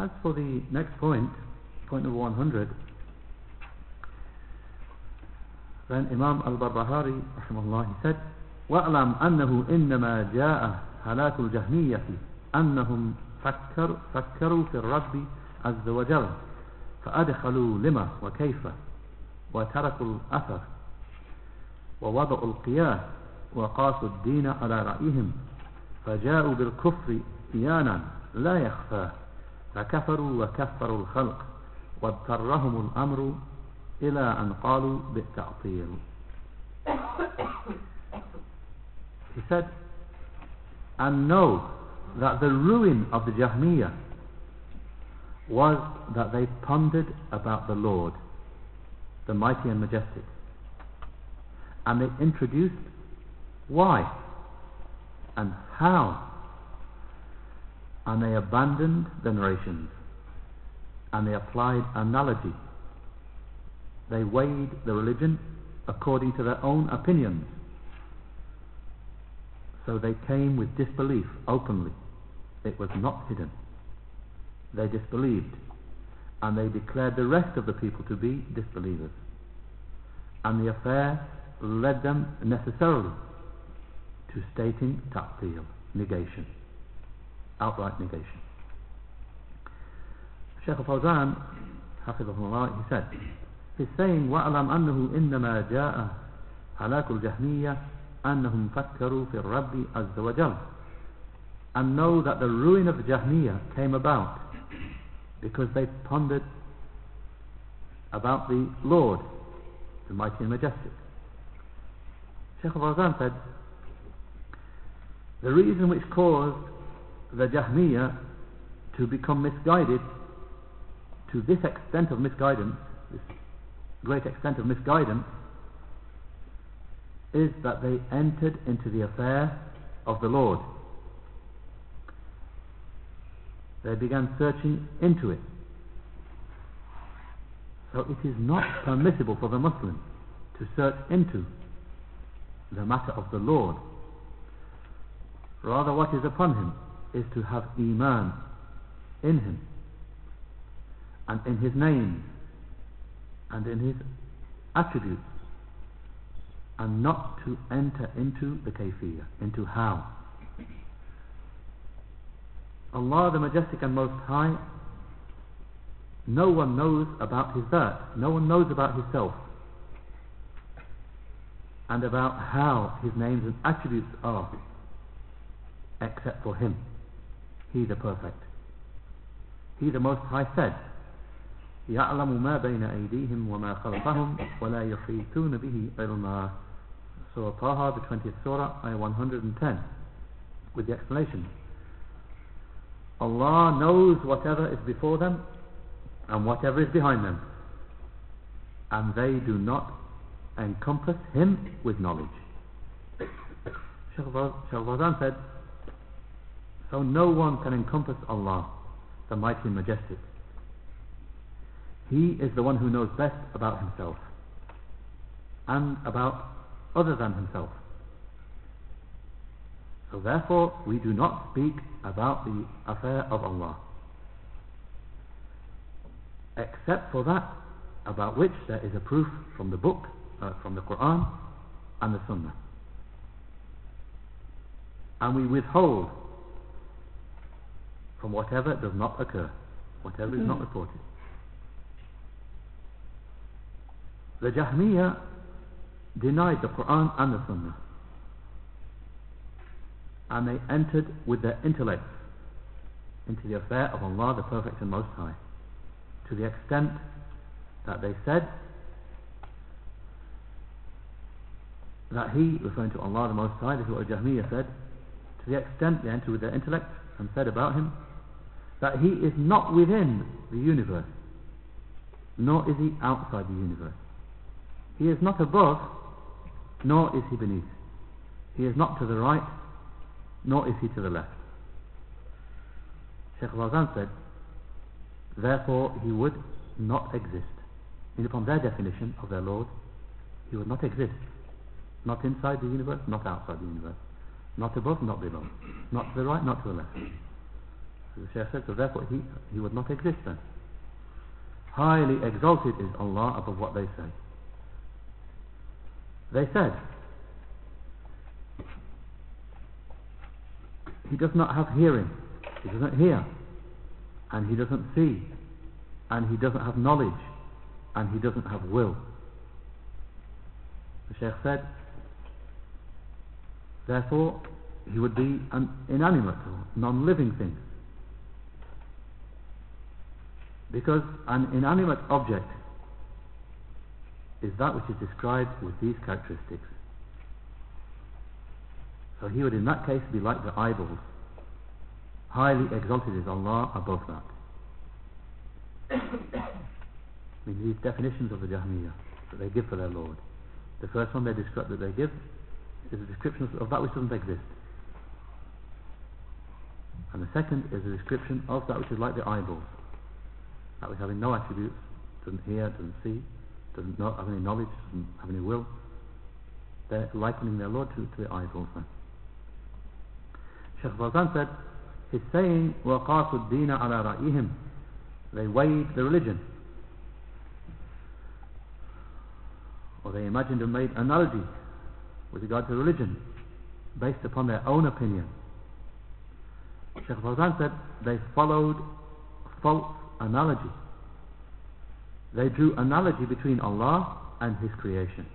As for the next point, point number 100, then Imam al-Barbahari, rahimahullah, he said, واعلم أنه إنما جاء هلاك الجهمية أنهم فكر فكروا في الرب عز وجل فأدخلوا لما وكيف وتركوا الأثر ووضعوا القياس وقاسوا الدين على رأيهم فجاءوا بالكفر إيانا لا يخفى فكفروا وكفروا الخلق واضطرهم الأمر إلى أن قالوا بالتعطيل He said, and know that the ruin of the Jahmiyyah was that they pondered about the Lord, the mighty and majestic. And they introduced why and how. and they abandoned the narrations. And they applied analogy. They weighed the religion according to their own opinions. So they came with disbelief openly. It was not hidden. They disbelieved. And they declared the rest of the people to be disbelievers. And the affair led them necessarily to stating ta'til, negation, outright negation. Shaykh al-Fawzan, حفظه he said, he's saying, وَأَلَمْ أَنَّهُ إِنَّمَا جَاءَ هَلَاكُ الْجَهْمِيَّةِ أَنَّهُمْ فَكَّرُوا فِي الرَّبِّ عَزَّ وَجَلَّ And know that the ruin of the Jahmiyyah came about because they pondered about the Lord, the mighty and majestic. Shaykh al-Fawzan said, the reason which caused the Jahmiyyah to become misguided to this extent of misguidance, this great extent of misguidance, is that they entered into the affair of the Lord. They began searching into it. So it is not permissible for the Muslim to search into the matter of the Lord. Rather what is upon him is to have Iman in him and in his name and in his attributes and not to enter into the kayfiyah, into how. Allah the Majestic and Most High, no one knows about His dhat, no one knows about Himself and about how His names and attributes are except for Him, He the Perfect. He the Most High said, يعلم ما بين أيديهم وما خلفهم ولا يحيطون به علما Surah Taha, the 20th Surah, Ayah 110, with the explanation. Allah knows whatever is before them and whatever is behind them, and they do not encompass Him with knowledge. Shaykh Fawzan said, so no one can encompass Allah, the mighty and majestic. He is the one who knows best about himself and about other than himself. So therefore we do not speak about the affair of Allah except for that about which there is a proof from the book, uh, from the Quran and the Sunnah. And we withhold from whatever does not occur, whatever is not mm. reported. The Jahmiyyah denied the Quran and the Sunnah. And they entered with their intellects into the affair of Allah the Perfect and Most High. To the extent that they said that He, referring to Allah the Most High, this is what the Jahmiyyah said, to the extent they entered with their intellect and said about Him that He is not within the universe, nor is He outside the universe. He is not above, nor is he beneath. He is not to the right, nor is he to the left. Sheikh Fawzan said, therefore he would not exist. And upon their definition of their Lord, he would not exist. Not inside the universe, not outside the universe. Not above, not below. Not to the right, not to the left. The Shaykh said, so therefore he, he would not exist then. Highly exalted is Allah above what they say. They said, He does not have hearing, He doesn't hear, and He doesn't see, and He doesn't have knowledge, and He doesn't have will. The Shaykh said, therefore He would be an inanimate or non-living thing. Because an inanimate object is that which is described with these characteristics. So he would in that case be like the eyeballs. Highly exalted is Allah above that. I mean these definitions of the Jahmiyyah that they give for their Lord. The first one they describe that they give is a description of that which doesn't exist. And the second is a description of that which is like the idols That which having no attributes, doesn't hear, doesn't see, doesn't know, have any knowledge, doesn't have any will. They're likening their Lord to, to the idols then. Sheikh Fawzan said, his saying, وَقَاسُ الدِّينَ عَلَى رَأْيِهِمْ They weighed the religion. Or they imagined and made analogy with regard to religion based upon their own opinion. Sheikh Fawzan said, they followed false analogy. They drew analogy between Allah and His creation.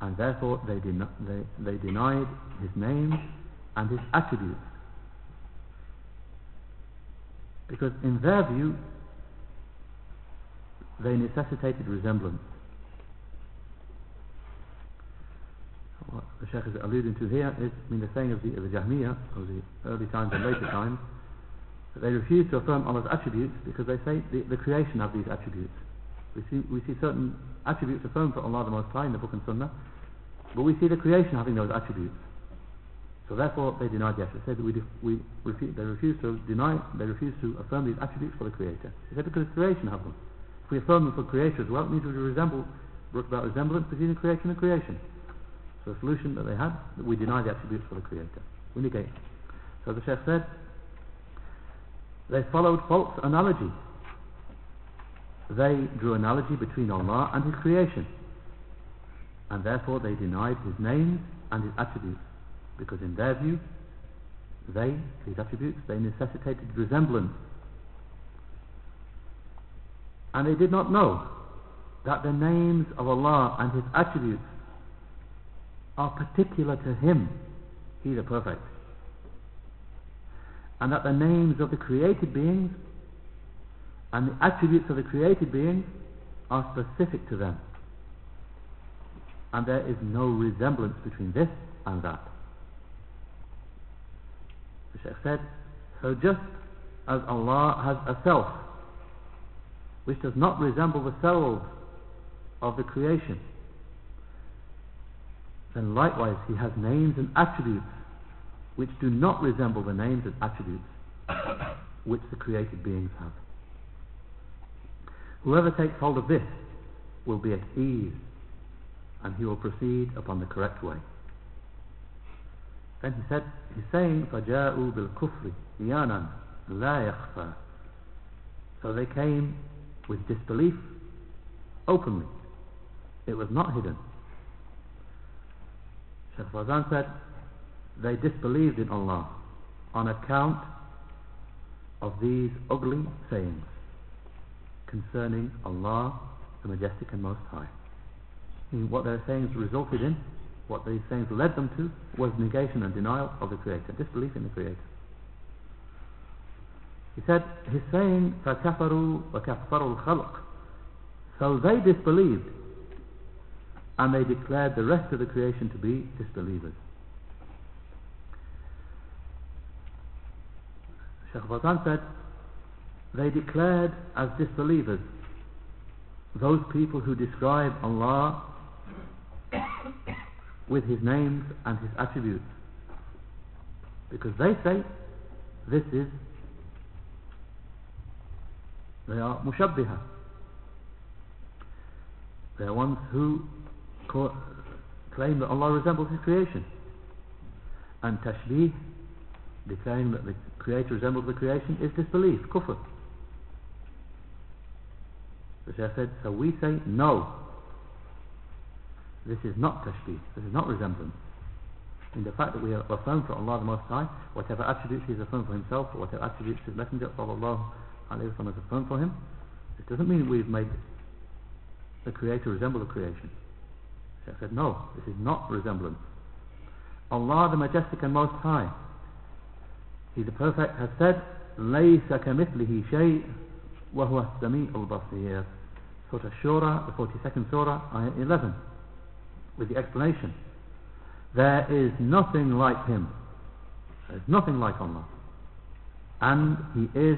And therefore they, den they, they denied His name and His attributes. Because in their view, they necessitated resemblance. What the Sheikh is alluding to here is, I mean, the saying of the, of the Jahmiyyah, of the early times and later times, they refuse to affirm Allah's attributes because they say the, the creation have these attributes. We see, we see certain attributes affirmed for Allah the Most High in the Book and Sunnah, but we see the creation having those attributes. So therefore they deny the attributes. They said that we, they refuse to deny, they refuse to affirm these attributes for the Creator. They say because creation have them. If we affirm them for Creator as well, it means we resemble, brought about resemblance between the creation and creation. So the solution that they had, that we deny the attributes for the Creator. We negate. So the Sheikh said, they followed false analogy. They drew analogy between Allah and His creation. And therefore they denied His names and His attributes. Because in their view, they, these attributes, they necessitated resemblance. And they did not know that the names of Allah and His attributes are particular to Him, He the Perfect and that the names of the created beings and the attributes of the created beings are specific to them. And there is no resemblance between this and that. The Shaykh said, so just as Allah has a self which does not resemble the selves of the creation, then likewise He has names and attributes which do not resemble the names and attributes which the created beings have. Whoever takes hold of this will be at ease and he will proceed upon the correct way. Then he said, he's saying, فَجَاءُوا بِالْكُفْرِ إِيَانًا لَا يَخْفَى So they came with disbelief openly. It was not hidden. Shafrazan Fawzan said, they disbelieved in Allah on account of these ugly sayings concerning Allah the Majestic and Most High. And what their sayings resulted in, what these sayings led them to, was negation and denial of the Creator, disbelief in the Creator. He said, his saying, فَكَفَرُوا وَكَفَّرُوا الْخَلْقِ So they disbelieved, and they declared the rest of the creation to be disbelievers. Sheikh said, they declared as disbelievers those people who describe Allah with His names and His attributes. Because they say this is, they are mushabbiha. They are ones who claim that Allah resembles His creation. And tashbih, declaring that the creator resembles the creation is disbelief, kufr. The Shaykh said, so we say no. This is not tashbih, this is not resemblance. In the fact that we affirm for Allah the Most High, whatever attributes He has affirmed for Himself, or whatever attributes His Messenger sallallahu alayhi wa has affirmed for Him, it doesn't mean we've made the Creator resemble the creation. Shaykh said, no, this is not resemblance. Allah the Majestic and Most High, He the Perfect has said, لَيْسَ كَمِثْلِهِ شَيْءٍ وَهُوَ السَّمِيعُ الْبَصِيرُ Surah Shura, the 42nd Surah, Ayah 11, with the explanation. There is nothing like Him. There is nothing like Allah. And He is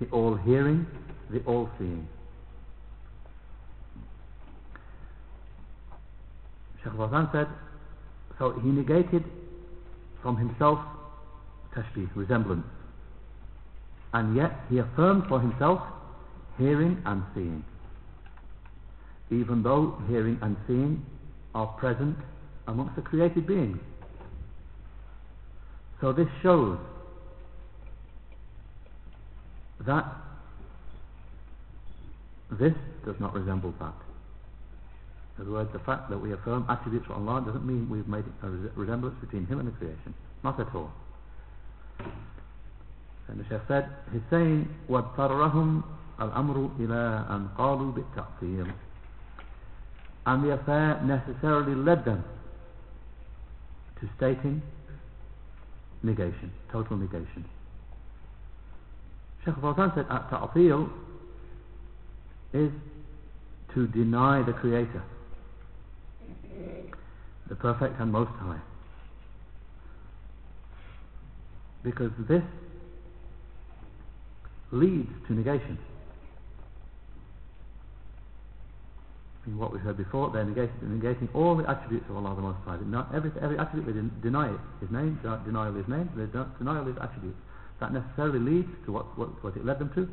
the all-hearing, the all-seeing. Shaykh Fawzan said, so he negated from himself tashbih, resemblance. And yet he affirmed for himself hearing and seeing. Even though hearing and seeing are present amongst the created beings. So this shows that this does not resemble that. In other words, the fact that we affirm attributes for Allah doesn't mean we've made a resemblance between Him and the creation. Not at all. And the Shaykh said, he's saying, وَاضْطَرَّهُمْ الْأَمْرُ إِلَىٰ أَنْ قَالُوا بِالتَّعْطِيلِ And the affair necessarily led them to stating negation, total negation. Shaykh Fawzan said, at-ta'til is to deny the Creator the perfect and most high. Because this leads to negation. In what we heard before, they're negating, negating all the attributes of Allah the Most High. Not every, every attribute they deny it, His name, denial of His name, they deny all His attributes. That necessarily leads to what, what, what it led them to,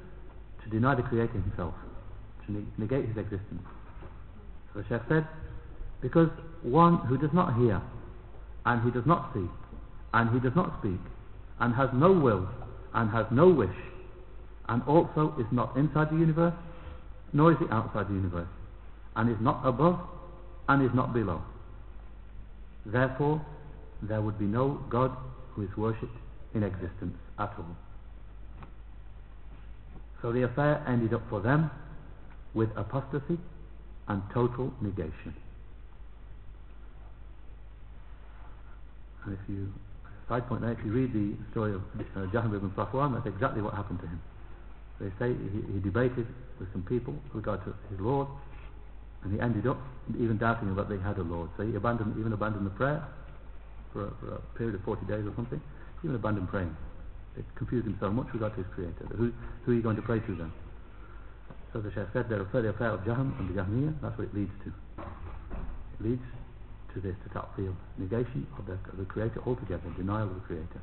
to deny the Creator Himself, to negate His existence. So the Sheikh said, because one who does not hear, and he does not see, and he does not speak, and has no will, and has no wish, and also is not inside the universe, nor is he outside the universe, and is not above, and is not below. Therefore, there would be no God who is worshipped in existence at all. So the affair ended up for them with apostasy and total negation. And if you, side point there, if you read the story of uh, Jaham ibn Safwan, that's exactly what happened to him. They say he, he debated with some people with regard to his Lord, and he ended up even doubting that they had a Lord. So he abandoned, even abandoned the prayer for a, for a period of 40 days or something. He even abandoned praying. It confused him so much with regard to his Creator. Who, who are you going to pray to then? So the Shaykh said, the affair of Jaham and the Jahmiyyah, that's what it leads to. It leads to this, to ta'til, negation of the, of the Creator altogether, denial of the Creator.